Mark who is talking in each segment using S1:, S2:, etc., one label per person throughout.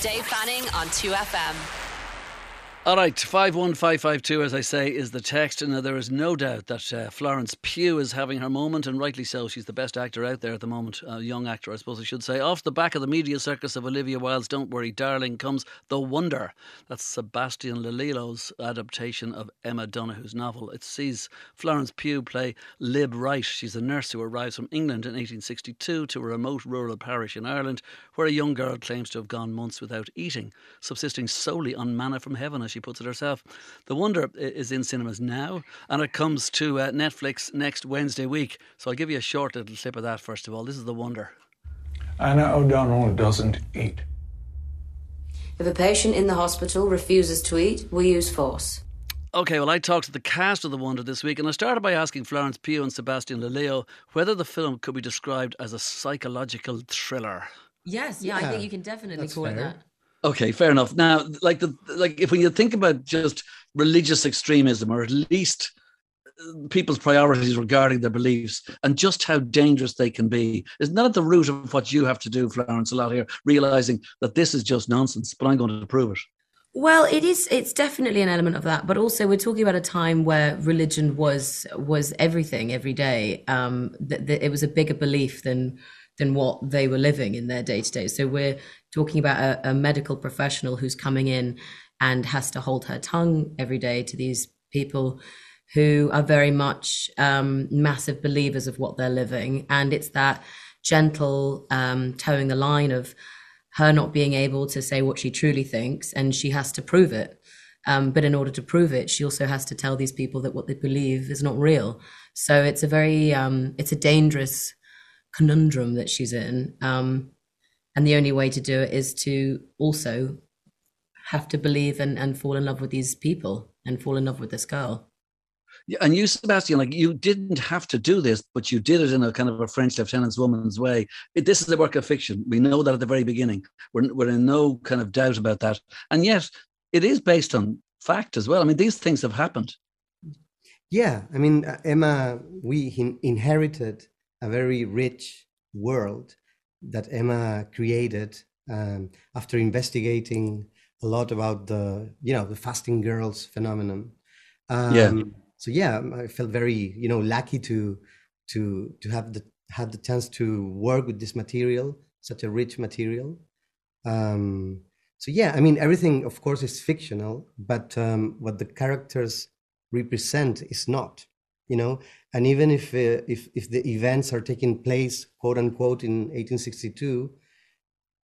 S1: Dave Fanning on 2FM.
S2: All right, 51552, as I say, is the text. And there is no doubt that uh, Florence Pugh is having her moment, and rightly so. She's the best actor out there at the moment, a young actor, I suppose I should say. Off the back of the media circus of Olivia Wilde's Don't Worry, Darling comes The Wonder. That's Sebastian Lelio's adaptation of Emma Donoghue's novel. It sees Florence Pugh play Lib Wright. She's a nurse who arrives from England in 1862 to a remote rural parish in Ireland, where a young girl claims to have gone months without eating, subsisting solely on manna from heaven she puts it herself. The Wonder is in cinemas now, and it comes to uh, Netflix next Wednesday week. So I'll give you a short little clip of that first of all. This is The Wonder.
S3: Anna O'Donnell doesn't eat.
S4: If a patient in the hospital refuses to eat, we use force.
S2: Okay, well, I talked to the cast of The Wonder this week, and I started by asking Florence Pugh and Sebastian Lelio whether the film could be described as a psychological thriller.
S5: Yes, yeah, yeah I think you can definitely call fair. it that.
S2: Okay, fair enough. Now, like the like, if when you think about just religious extremism, or at least uh, people's priorities regarding their beliefs, and just how dangerous they can be, is not at the root of what you have to do, Florence, a lot here, realizing that this is just nonsense. But I'm going to prove it.
S5: Well, it is. It's definitely an element of that, but also we're talking about a time where religion was was everything every day. Um, that, that it was a bigger belief than than what they were living in their day to day. So we're talking about a, a, medical professional who's coming in and has to hold her tongue every day to these people who are very much um, massive believers of what they're living. And it's that gentle um, toeing the line of her not being able to say what she truly thinks, and she has to prove it. Um, but in order to prove it, she also has to tell these people that what they believe is not real. So it's a very, um, it's a dangerous conundrum that she's in. Um, and the only way to do it is to also have to believe and, and fall in love with these people and fall in love with this girl.
S2: Yeah, and you, Sebastian, like you didn't have to do this, but you did it in a kind of a French lieutenant's woman's way. It, this is a work of fiction. We know that at the very beginning. We're, we're in no kind of doubt about that. And yet, it is based on fact as well. I mean, these things have happened.
S6: Yeah, I mean, uh, Emma, we in, inherited a very rich world that Emma created um, after investigating a lot about the you know the fasting girls phenomenon. Um, yeah. So yeah, I felt very you know lucky to to to have the had the chance to work with this material, such a rich material. Um, so yeah, I mean everything, of course, is fictional, but um, what the characters represent is not you know? And even if uh, if if the events are taking place quote unquote in 1862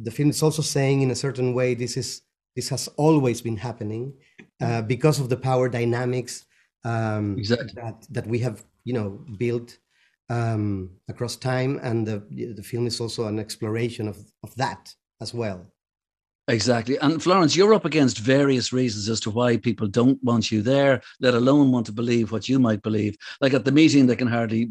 S6: the film is also saying in a certain way this is this has always been happening uh, because of the power dynamics um, exactly. that that we have you know built um, across time. And the the film is also an exploration of of that as well
S2: Exactly. And Florence, you're up against various reasons as to why people don't want you there, let alone want to believe what you might believe. Like at the meeting, they can hardly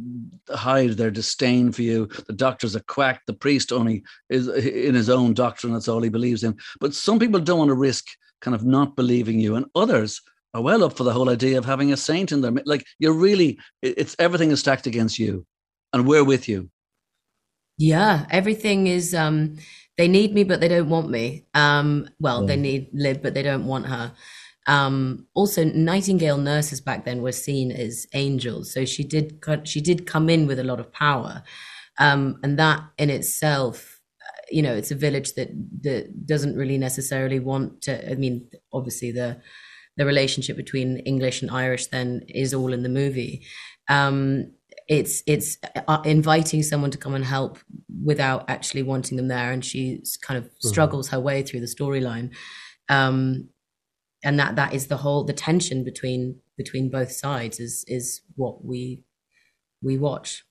S2: hide their disdain for you. The doctor's a quack. The priest only is in his own doctrine. That's all he believes in. But some people don't want to risk kind of not believing you, and others are well up for the whole idea of having a saint in there. Like you're really, it's everything is stacked against you, and we're with you.
S5: Yeah, everything is. um they need me, but they don't want me. Um, well, they need Lib, but they don't want her. Um, also, Nightingale nurses back then were seen as angels, so she did she did come in with a lot of power, um, and that in itself, uh, you know, it's a village that that doesn't really necessarily want to. I mean, obviously the the relationship between English and Irish then is all in the movie. Um, it's it's uh, inviting someone to come and help without actually wanting them there and she kind of mm-hmm. struggles her way through the storyline um, and that that is the whole the tension between between both sides is is what we we watch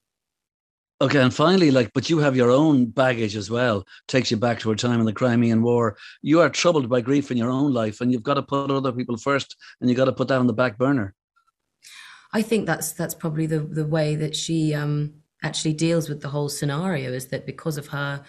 S2: Okay, and finally, like, but you have your own baggage as well. Takes you back to a time in the Crimean War. You are troubled by grief in your own life, and you've got to put other people first, and you've got to put that on the back burner.
S5: I think that's that's probably the the way that she um, actually deals with the whole scenario is that because of her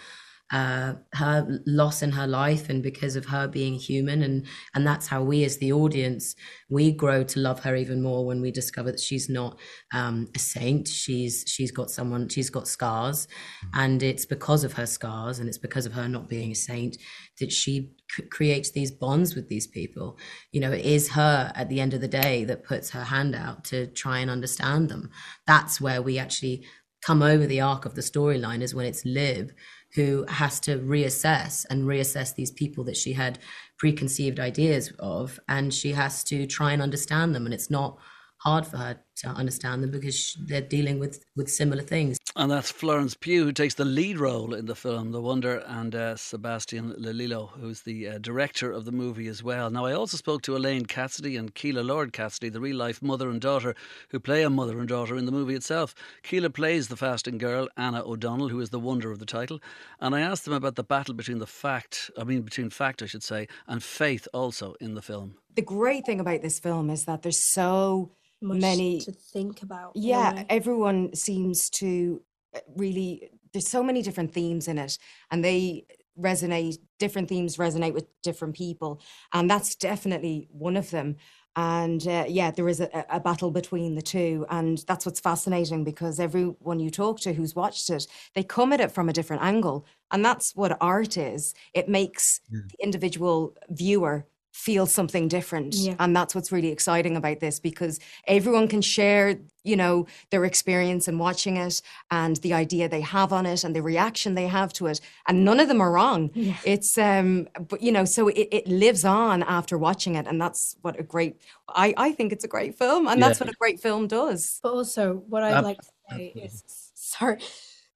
S5: uh, her loss in her life and because of her being human. And and that's how we as the audience we grow to love her even more when we discover that she's not um, a saint. She's she's got someone she's got scars. And it's because of her scars and it's because of her not being a saint that she c- creates these bonds with these people. You know it is her at the end of the day that puts her hand out to try and understand them. That's where we actually come over the arc of the storyline is when it's Lib who has to reassess and reassess these people that she had preconceived ideas of and she has to try and understand them and it's not hard for her to understand them because they're dealing with with similar things
S2: And that's Florence Pugh, who takes the lead role in the film, The Wonder, and uh, Sebastian Lelio, who's the uh, director of the movie as well. Now, I also spoke to Elaine Cassidy and Kíla Lord Cassidy, the real life mother and daughter, who play a mother and daughter in the movie itself. Kíla plays the fasting girl, Anna O'Donnell, who is the wonder of the title. And I asked them about the battle between the fact, I mean, between fact, I should say, and faith also in the film.
S7: The great thing about this film is that there's so
S8: Much
S7: many
S8: to think about.
S7: yeah
S8: way.
S7: everyone seems to uh, really there's so many different themes in it and they resonate different themes resonate with different people and that's definitely one of them and uh, yeah there is a, a- a battle between the two and that's what's fascinating because everyone you talk to who's watched it they come at it from a different angle and that's what art is it makes the individual viewer feel something different.
S8: Yeah.
S7: and that's what's really exciting about this because everyone can share you know their experience in watching it and the idea they have on it and the reaction they have to it. And none of them are wrong. It's um but you know so it, it lives on after watching it. And that's what a great i i think it's a great film. And that's what a great film does.
S8: But also, what I'd
S2: Ab-
S8: like to say is, sorry,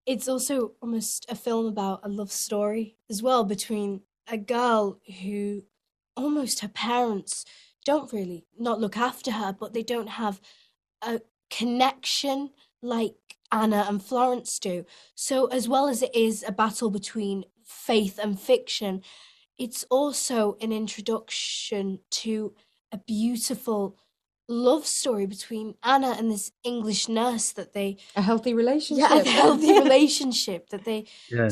S8: it's also almost a film about a love story as well between a girl who almost her parents don't really not look after her, but they don't have a connection like Anna and Florence do. So, as well as it is a battle between faith and fiction, it's also an introduction to a beautiful love story between Anna and this English nurse that they
S7: a healthy relationship
S8: yeah, a healthy relationship that they
S2: Yeah.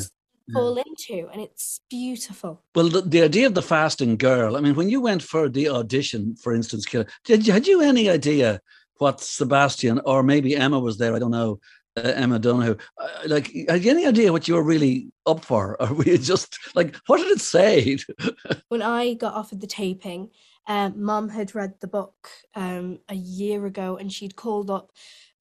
S8: Fall into, and it's beautiful.
S2: Well, the, the idea of the fasting girl, I mean, when you went for the audition, for instance, Kira, did you, had you any idea what Sebastian or maybe Emma was there? I don't know, uh, Emma Donoghue. Uh, like, had you any idea what you were really up for? Or were you just like, what did it say?
S8: When I got offered the taping, um, Mum had read the book um, a year ago, and she'd called up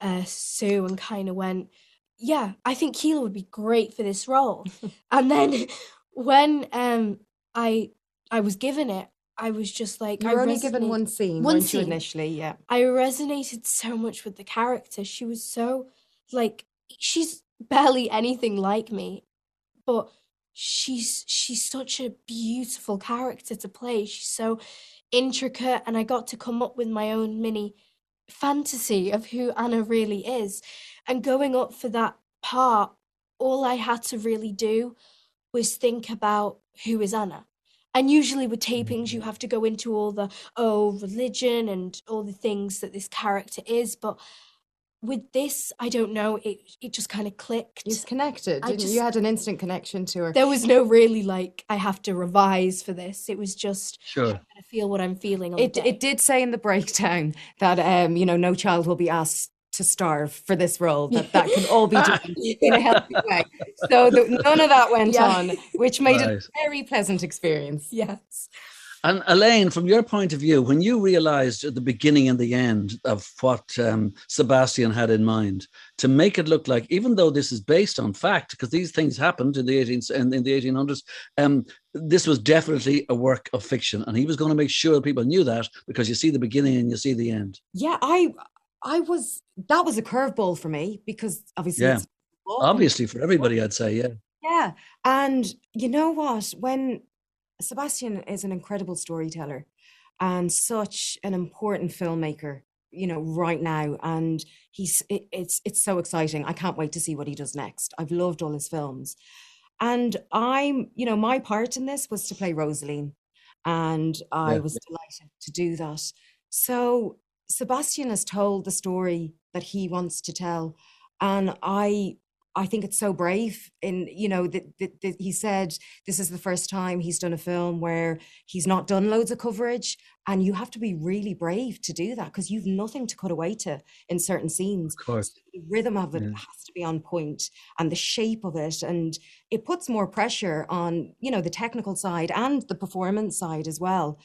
S8: uh, Sue and kind of went, "Yeah, I think Kíla would be great for this role." and then when um, I I was given it, I was just like,
S7: you
S8: I
S7: were only given one scene
S8: one scene.
S7: initially yeah
S8: I resonated so much with the character. She was so like she's barely anything like me, but she's she's such a beautiful character to play. She's so intricate and I got to come up with my own mini fantasy of who Anna really is. And going up for that part, all I had to really do was think about who is Anna. And usually with tapings, you have to go into all the oh religion and all the things that this character is. But with this, I don't know. It it just kind of clicked.
S7: you connected didn't you?
S8: just-
S7: you had an instant connection to her
S8: There was no really like I have to revise for this. It was just
S2: Sure.
S8: I feel what I'm feeling.
S7: It, it did say in the breakdown that um you know no child will be asked to starve for this role that that can all be done in a healthy way so the, none of that went
S8: Yeah.
S7: on which made it a very pleasant experience
S8: Yes.
S2: And Elaine, from your point of view, when you realized at the beginning and the end of what um, Sebastian had in mind to make it look like, even though this is based on fact, because these things happened in the 18th in, in the 1800s, um, this was definitely a work of fiction, and he was going to make sure people knew that because you see the beginning and you see the end.
S7: yeah i i was that was a curveball for me because obviously
S2: Yeah. Obviously, for everybody, I'd say, yeah.
S7: Yeah. And you know what? When Sebastian is an incredible storyteller and such an important filmmaker, you know, right now. And he's it, it's it's so exciting. I can't wait to see what he does next. I've loved all his films. And I'm, you know, my part in this was to play Rosaline. And I
S2: Yeah.
S7: was delighted to do that. So Sebastian has told the story that he wants to tell. And I I think it's so brave. In you know that he said this is the first time he's done a film where he's not done loads of coverage, and you have to be really brave to do that because you've nothing to cut away to in certain scenes.
S2: Of course,
S7: so the rhythm of it yeah. has to be on point, and the shape of it, and it puts more pressure on you know the technical side and the performance side as well.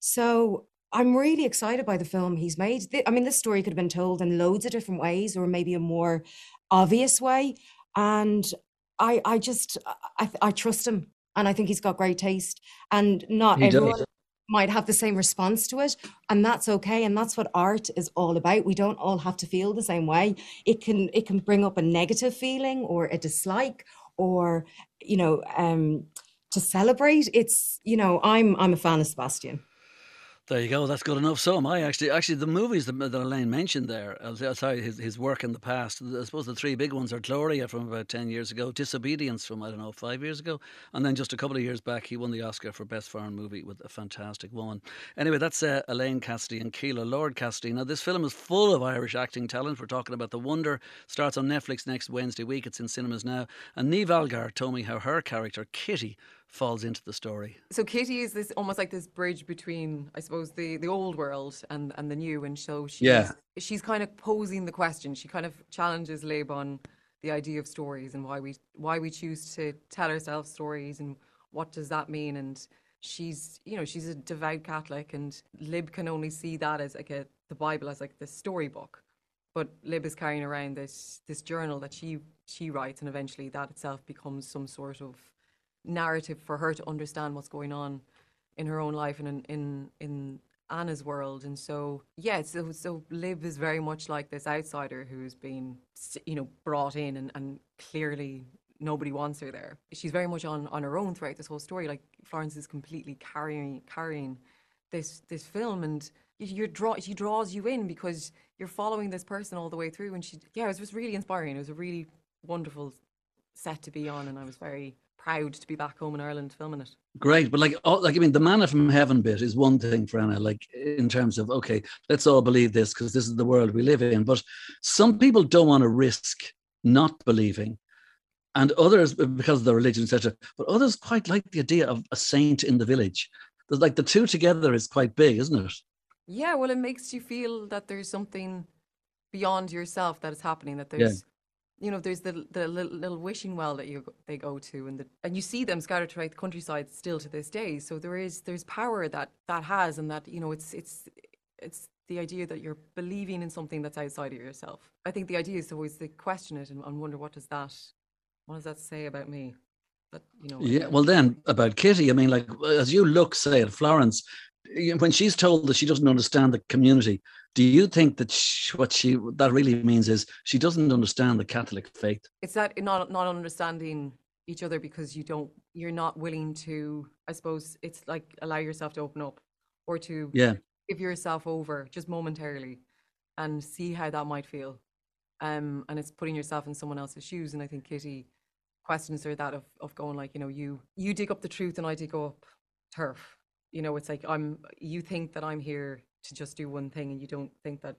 S7: So I'm really excited by the film he's made. I mean, this story could have been told in loads of different ways, or maybe a more obvious way. And I, I just, I, I trust him, and I think he's got great taste. And not he everyone does. might have the same response to it, and that's okay. And that's what art is all about. We don't all have to feel the same way. It can, it can bring up a negative feeling or a dislike, or you know, um, to celebrate. It's, you know, I'm, I'm a fan of Sebastian.
S2: There you go. That's good enough. So am I actually. Actually, the movies that, that Elaine mentioned there, sorry, his, his work in the past. I suppose the three big ones are Gloria from about ten years ago, Disobedience from I don't know five years ago, and then just a couple of years back he won the Oscar for best foreign movie with a fantastic woman. Anyway, that's uh, Elaine Cassidy and Kíla Lord Cassidy. Now this film is full of Irish acting talent. We're talking about The Wonder. Starts on Netflix next Wednesday week. It's in cinemas now. And Niamh Algar told me how her character Kitty falls into the story.
S9: So Kitty is this almost like this bridge between, I suppose, the the old world and and the new, and so she's yeah. she's kind of posing the question. She kind of challenges Lib on the idea of stories and why we why we choose to tell ourselves stories and what does that mean and she's you know she's a devout catholic and lib can only see that as like a the bible as like the storybook but lib is carrying around this this journal that she she writes and eventually that itself becomes some sort of narrative for her to understand what's going on in her own life and in in, in Anna's world. And so, yeah, so, so Lib is very much like this outsider who's been, you know, brought in and, and clearly nobody wants her there. She's very much on, on her own throughout this whole story. Like Florence is completely carrying, carrying this, this film and you're draw, she draws you in because you're following this person all the way through. And she, yeah, it was, was really inspiring. It was a really wonderful set to be on. And I was very, proud to be back home in Ireland filming it.
S2: Great, but like, all, like I mean, the manna from heaven bit is one thing for Anna. Like in terms of okay, let's all believe this because this is the world we live in. But some people don't want to risk not believing, and others because of their religion, etc. But others quite like the idea of a saint in the village. There's like the two together is quite big, isn't it?
S9: Yeah, well, it makes you feel that there's something beyond yourself that is happening. That there's you know, there's the the little, little wishing well that you they go to, and the, and you see them scattered throughout the countryside still to this day. So there is there's power that that has, and that you know, it's it's it's the idea that you're believing in something that's outside of yourself. I think the idea is always to question it and, and wonder what does that what does that say about me. But you know.
S2: Yeah. Well, then about Kitty, I mean, like as you look, say at Florence, when she's told that she doesn't understand the community, do you think that she, what she that really means is she doesn't understand the Catholic faith?
S9: It's that not not understanding each other because you don't you're not willing to. I suppose it's like allow yourself to open up or to
S2: yeah
S9: give yourself over just momentarily and see how that might feel. Um, and it's putting yourself in someone else's shoes. And I think Kitty questions her that of of going like, you know, you you dig up the truth and I dig up turf you know it's like i'm you think that i'm here to just do one thing and you don't think that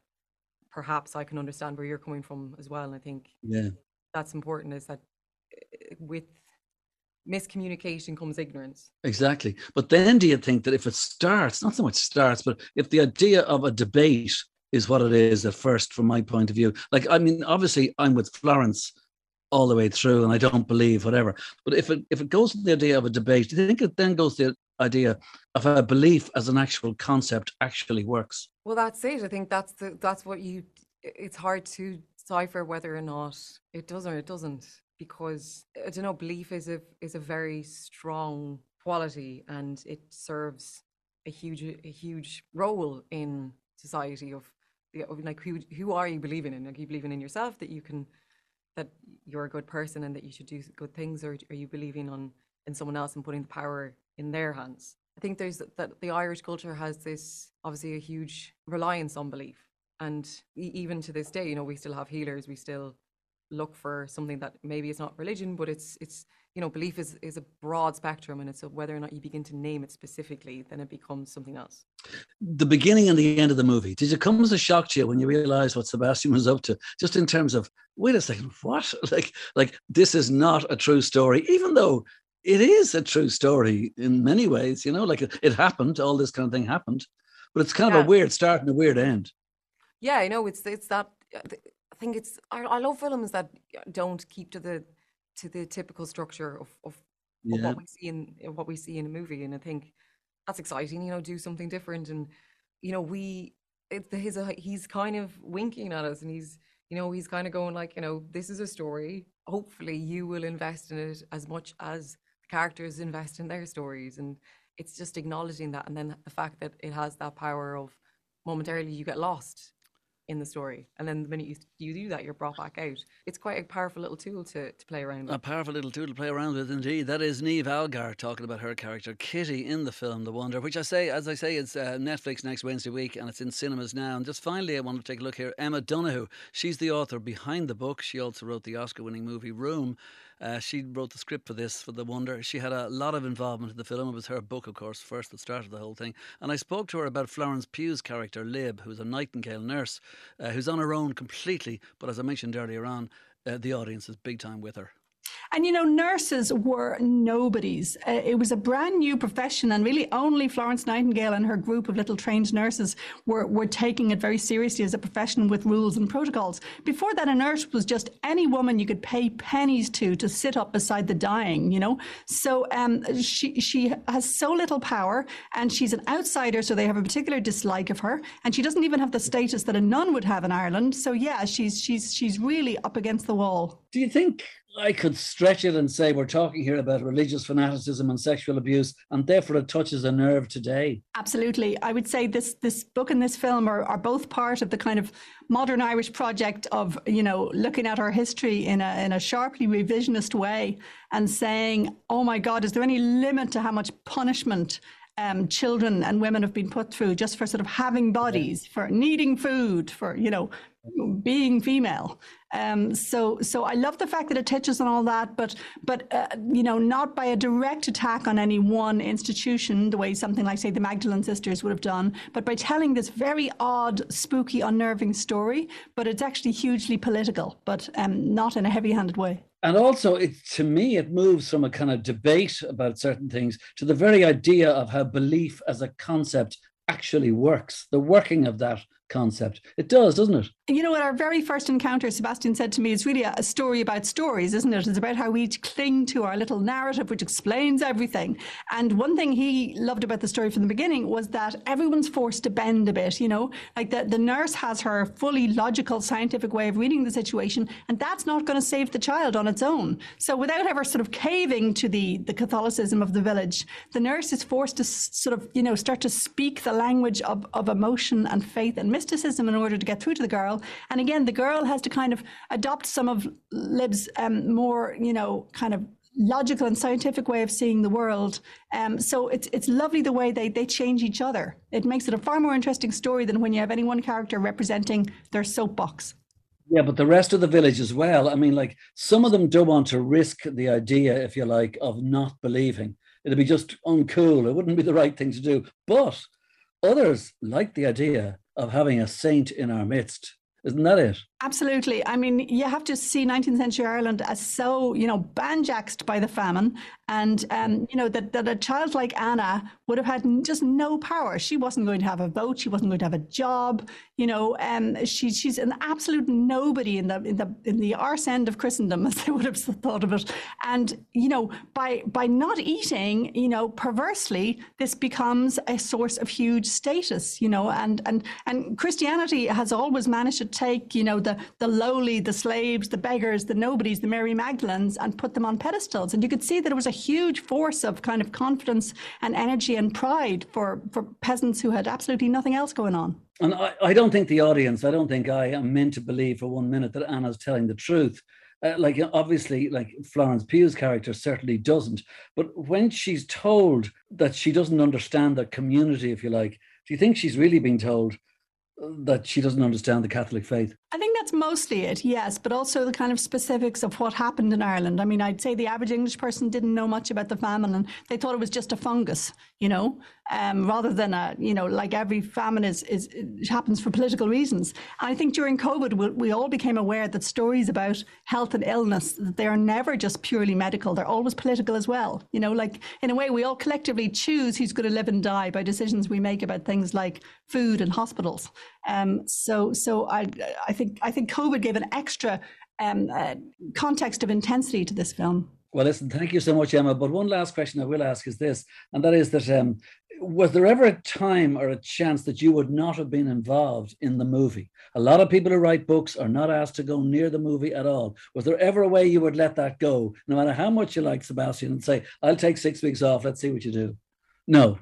S9: perhaps i can understand where you're coming from as well and i think
S2: yeah
S9: that's important is that eh, with miscommunication comes ignorance
S2: exactly but then do you think that if it starts not so much starts but if the idea of a debate is what it is at first from my point of view like i mean obviously i'm with florence all the way through and I don't believe whatever. But if it if it goes to the idea of a debate, do you think it then goes to the idea of a belief as an actual concept actually works?
S9: Well that's it. I think that's the that's what you it's hard to decipher whether or not it does or it doesn't. Because I don't know, belief is a is a very strong quality and it serves a huge a huge role in society of the like who who are you believing in? Are you believing in yourself that you can that you're a good person and that you should do good things, or are you believing on in someone else and putting the power in their hands? I think there's that the Irish culture has this obviously a huge reliance on belief, and even to this day, you know, we still have healers. We still look for something that maybe it's not religion, but it's it's you know, belief is, is a broad spectrum and it's a, whether or not you begin to name it specifically, then it becomes something else.
S2: The beginning and the end of the movie, did it come as a shock to you when you realized what Sebastian was up to? Just in terms of, wait a second, what? Like, like this is not a true story, even though it is a true story in many ways, you know, like it, it happened, all this kind of thing happened, but it's kind of a weird start and a weird end.
S9: Yeah, I know it's it's that. uh, I think it's. I, I love films that don't keep to the to the typical structure of of, of what we see in in what we see in a movie, and I think that's exciting. You know, do something different, and you know, we it's his uh, he's kind of winking at us, and he's you know he's kind of going like, you know, this is a story. Hopefully, you will invest in it as much as characters invest in their stories, and it's just acknowledging that, and then the fact that it has that power of momentarily you get lost in the story and then the minute you, you do that you're brought back out it's quite a powerful little tool to, to play around with
S2: A powerful little tool to play around with, indeed. That is Niamh Algar talking about her character Kitty in the film The Wonder, which I say, as I say, it's uh, Netflix next Wednesday week and it's in cinemas now. And just finally, I want to take a look here. Emma Donoghue, she's the author behind the book. She also wrote the Oscar-winning movie Room. Uh, she wrote the script for this for The Wonder. She had a lot of involvement in the film. It was her book, of course, first that started the whole thing. And I spoke to her about Florence Pugh's character Lib, who's a Nightingale nurse, uh, who's on her own completely. But as I mentioned earlier on, uh, the audience is big time with her.
S10: And you know, nurses were nobodies. Uh, it was a brand new profession, and really only Florence Nightingale and her group of little trained nurses were, were taking it very seriously as a profession with rules and protocols. Before that, a nurse was just any woman you could pay pennies to to sit up beside the dying, you know? So um, she, she has so little power, and she's an outsider, so they have a particular dislike of her, and she doesn't even have the status that a nun would have in Ireland. So, yeah, she's, she's, she's really up against the wall.
S2: Do you think I could stretch it and say we're talking here about religious fanaticism and sexual abuse, and therefore it touches a nerve today?
S10: Absolutely. I would say this this book and this film are, are both part of the kind of modern Irish project of, you know, looking at our history in a in a sharply revisionist way and saying, oh my God, is there any limit to how much punishment um, children and women have been put through just for sort of having bodies, for needing food, for, you know, being female. Um, so, so I love the fact that it touches on all that, but, but uh, you know, not by a direct attack on any one institution, the way something like, say, the Magdalene sisters would have done, but by telling this very odd, spooky, unnerving story. But it's actually hugely political, but um, not in a heavy-handed way.
S2: And also, it to me, it moves from a kind of debate about certain things to the very idea of how belief as a concept actually works, the working of that concept. It does, doesn't it?
S10: You know, at our very first encounter, Sebastian said to me, it's really a, a story about stories, isn't it? It's about how we cling to our little narrative, which explains everything. And one thing he loved about the story from the beginning was that everyone's forced to bend a bit, you know, like the, the nurse has her fully logical, scientific way of reading the situation, and that's not going to save the child on its own. So without ever sort of caving to the, the Catholicism of the village, the nurse is forced to sort of, you know, start to speak the language of, of emotion and faith and mysticism in order to get through to the girl. And again, the girl has to kind of adopt some of Lib's um, more, you know, kind of logical and scientific way of seeing the world. Um, so it's it's lovely the way they they change each other. It makes it a far more interesting story than when you have any one character representing their soapbox.
S2: Yeah, but the rest of the village as well. I mean, like some of them don't want to risk the idea, if you like, of not believing. It'd be just uncool. It wouldn't be the right thing to do. But others like the idea of having a saint in our midst. Isn't that it?
S10: Absolutely. I mean, you have to see 19th century Ireland as so, you know, banjaxed by the famine. And, um, you know, that, that a child like Anna would have had just no power. She wasn't going to have a vote. She wasn't going to have a job. You know, um, she, she's an absolute nobody in the, in the, in the arse end of Christendom, as they would have thought of it. And, you know, by, by not eating, you know, perversely, this becomes a source of huge status, you know, and, and, and Christianity has always managed to take, you know, the, the lowly, the slaves, the beggars, the nobodies, the Mary Magdalenes, and put them on pedestals. And you could see that it was a huge force of kind of confidence and energy and pride for, for peasants who had absolutely nothing else going on.
S2: And I, I don't think the audience, I don't think I am meant to believe for one minute that Anna's telling the truth. Uh, like obviously, like Florence Pugh's character certainly doesn't. But when she's told that she doesn't understand the community, if you like, do you think she's really being told uh, that she doesn't understand the Catholic faith?
S10: I think that's mostly it, yes, but also the kind of specifics of what happened in Ireland. I mean, I'd say the average English person didn't know much about the famine and they thought it was just a fungus, you know, um, rather than a, you know, like every famine is, is happens for political reasons. I think during COVID, we, we all became aware that stories about health and illness, that they are never just purely medical, they're always political as well. You know, like in a way, we all collectively choose who's going to live and die by decisions we make about things like food and hospitals. Um, so, so I, I think I think COVID gave an extra um, uh, context of intensity to this film.
S2: Well, listen, thank you so much, Emma. But one last question I will ask is this, and that is that um, was there ever a time or a chance that you would not have been involved in the movie? A lot of people who write books are not asked to go near the movie at all. Was there ever a way you would let that go, no matter how much you like Sebastian, and say, "I'll take six weeks off. Let's see what you do"? No.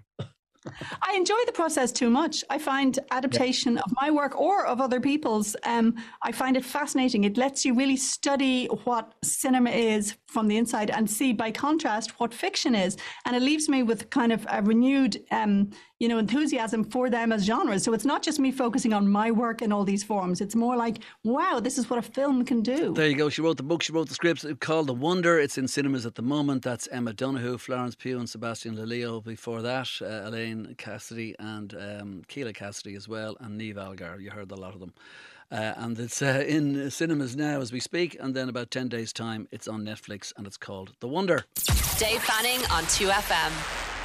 S10: I enjoy the process too much. I find adaptation yeah. of my work or of other people's, um, I find it fascinating. It lets you really study what cinema is from the inside and see, by contrast, what fiction is. And it leaves me with kind of a renewed um, you know, enthusiasm for them as genres. So it's not just me focusing on my work in all these forms. It's more like, wow, this is what a film can do.
S2: There you go. She wrote the book, she wrote the scripts It's called The Wonder. It's in cinemas at the moment. That's Emma Donoghue, Florence Pugh, and Sebastian Lelio. Before that, uh, Elaine Cassidy and um, Kíla Cassidy as well, and Niamh Algar. You heard a lot of them. Uh, and it's uh, in cinemas now as we speak. And then about 10 days' time, it's on Netflix and it's called The Wonder.
S1: Dave Fanning on 2FM.